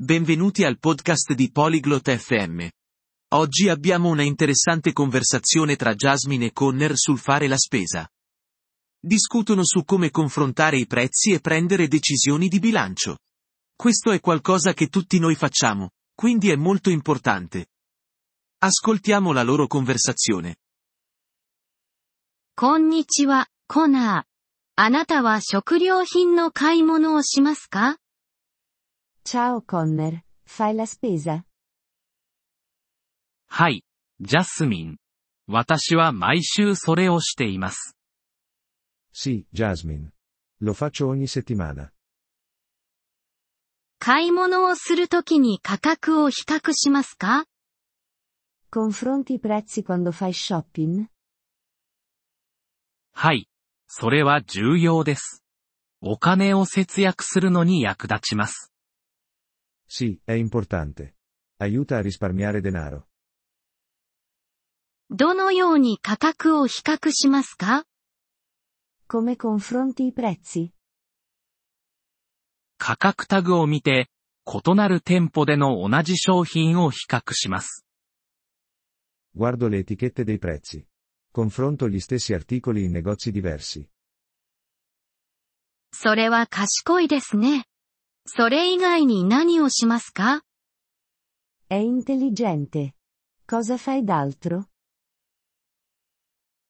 Benvenuti al podcast di Polyglot FM. Oggi abbiamo una interessante conversazione tra Jasmine e Conner sul fare la spesa. Discutono su come confrontare i prezzi e prendere decisioni di bilancio. Questo è qualcosa che tutti noi facciamo, quindi è molto importante. Ascoltiamo la loro conversazione. こんにちは、コナー。あなたは食料品の買い物をしますか Ciao Conner, fai la spesa? はい、ジャスミン。私は毎週それをしています。Sì, Jasmine. Lo faccio ogni settimana. 買い物をするときに価格を比較しますか Confronti i prezzi quando fai shopping? はい、それは重要です。お金を節約するのに役立ちます。Sì, è importante. Aiuta a risparmiare denaro. どのように価格を比較しますか Come confronti i prezzi? 価格タグを見て、異なる店舗での同じ商品を比較します。Guardo le etichette dei prezzi. Confronto gli stessi articoli in negozi diversi. それは賢いですね。それ以外に何をしますか È intelligente. Cosa fai d'altro?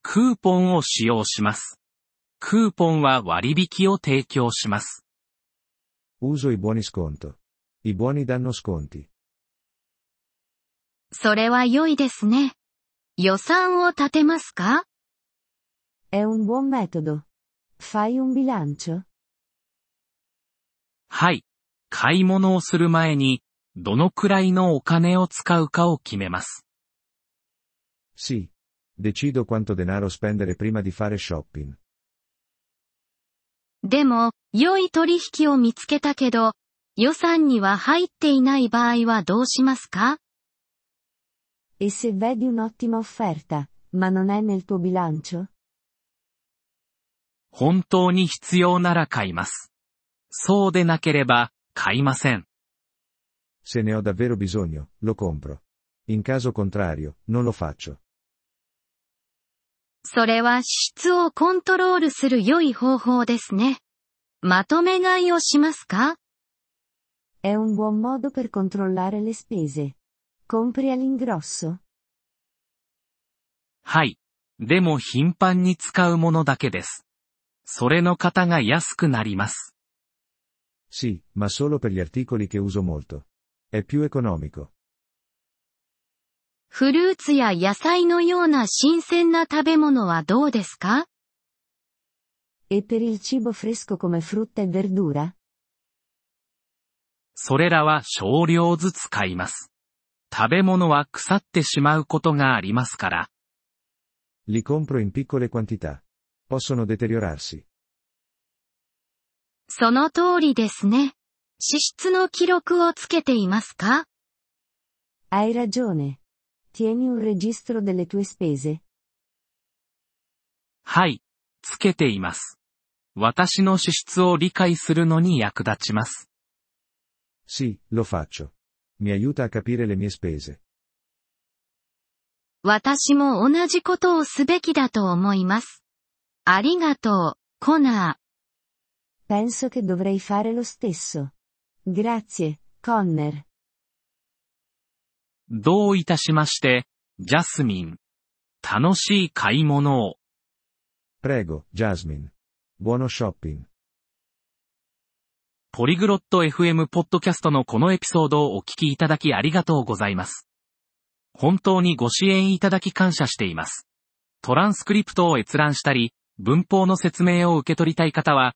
クーポンを使用します。クーポンは割引を提供します。Uso i buoni sconto. I buoni danno sconti. それは良いですね。予算を立てますか È un buon metodo. Fai un bilancio? はい。買い物をする前に、どのくらいのお金を使うかを決めます。Sì. Decido quanto denaro spendere prima di fare shopping. でも、良い取引を見つけたけど、予算には入っていない場合はどうしますか E se vedi un'ottima offerta, ma non è nel tuo bilancio? 本当に必要なら買います。そうでなければ、買いません。Se ne ho davvero bisogno, lo compro. In caso contrario, non lo faccio. それは支出をコントロールする良い方法ですね。まとめ買いをしますか È un buon modo per controllare le spese. Compri all'ingrosso? はい。でも頻繁に使うものだけです。それの方が安くなります。Sì, ma solo per gli articoli che uso molto. È più economico. フルーツや野菜のような新鮮な食べ物はどうですか E per il cibo fresco come frutta e verdura? それらは少量ずつ買います。食べ物は腐ってしまうことがありますから。Li compro in piccole quantità. Possono deteriorarsi. その通りですね。支出の記録をつけていますか Hai ragione. Tieni un registro delle tue spese? はい。つけています。私の支出を理解するのに役立ちます。Sì, lo faccio. Mi aiuta a capire le mie spese. 私も同じことをすべきだと思います。ありがとう、コナ Penso che dovrei fare lo stesso. Grazie, Conner. どういたしまして、ジャスミン。楽しい買い物を。Prego, Jasmine. Buono shopping. ポリグロット FM ポッドキャストのこのエピソードをお聞きいただきありがとうございます。本当にご支援いただき感謝しています。トランスクリプトを閲覧したり、文法の説明を受け取りたい方は、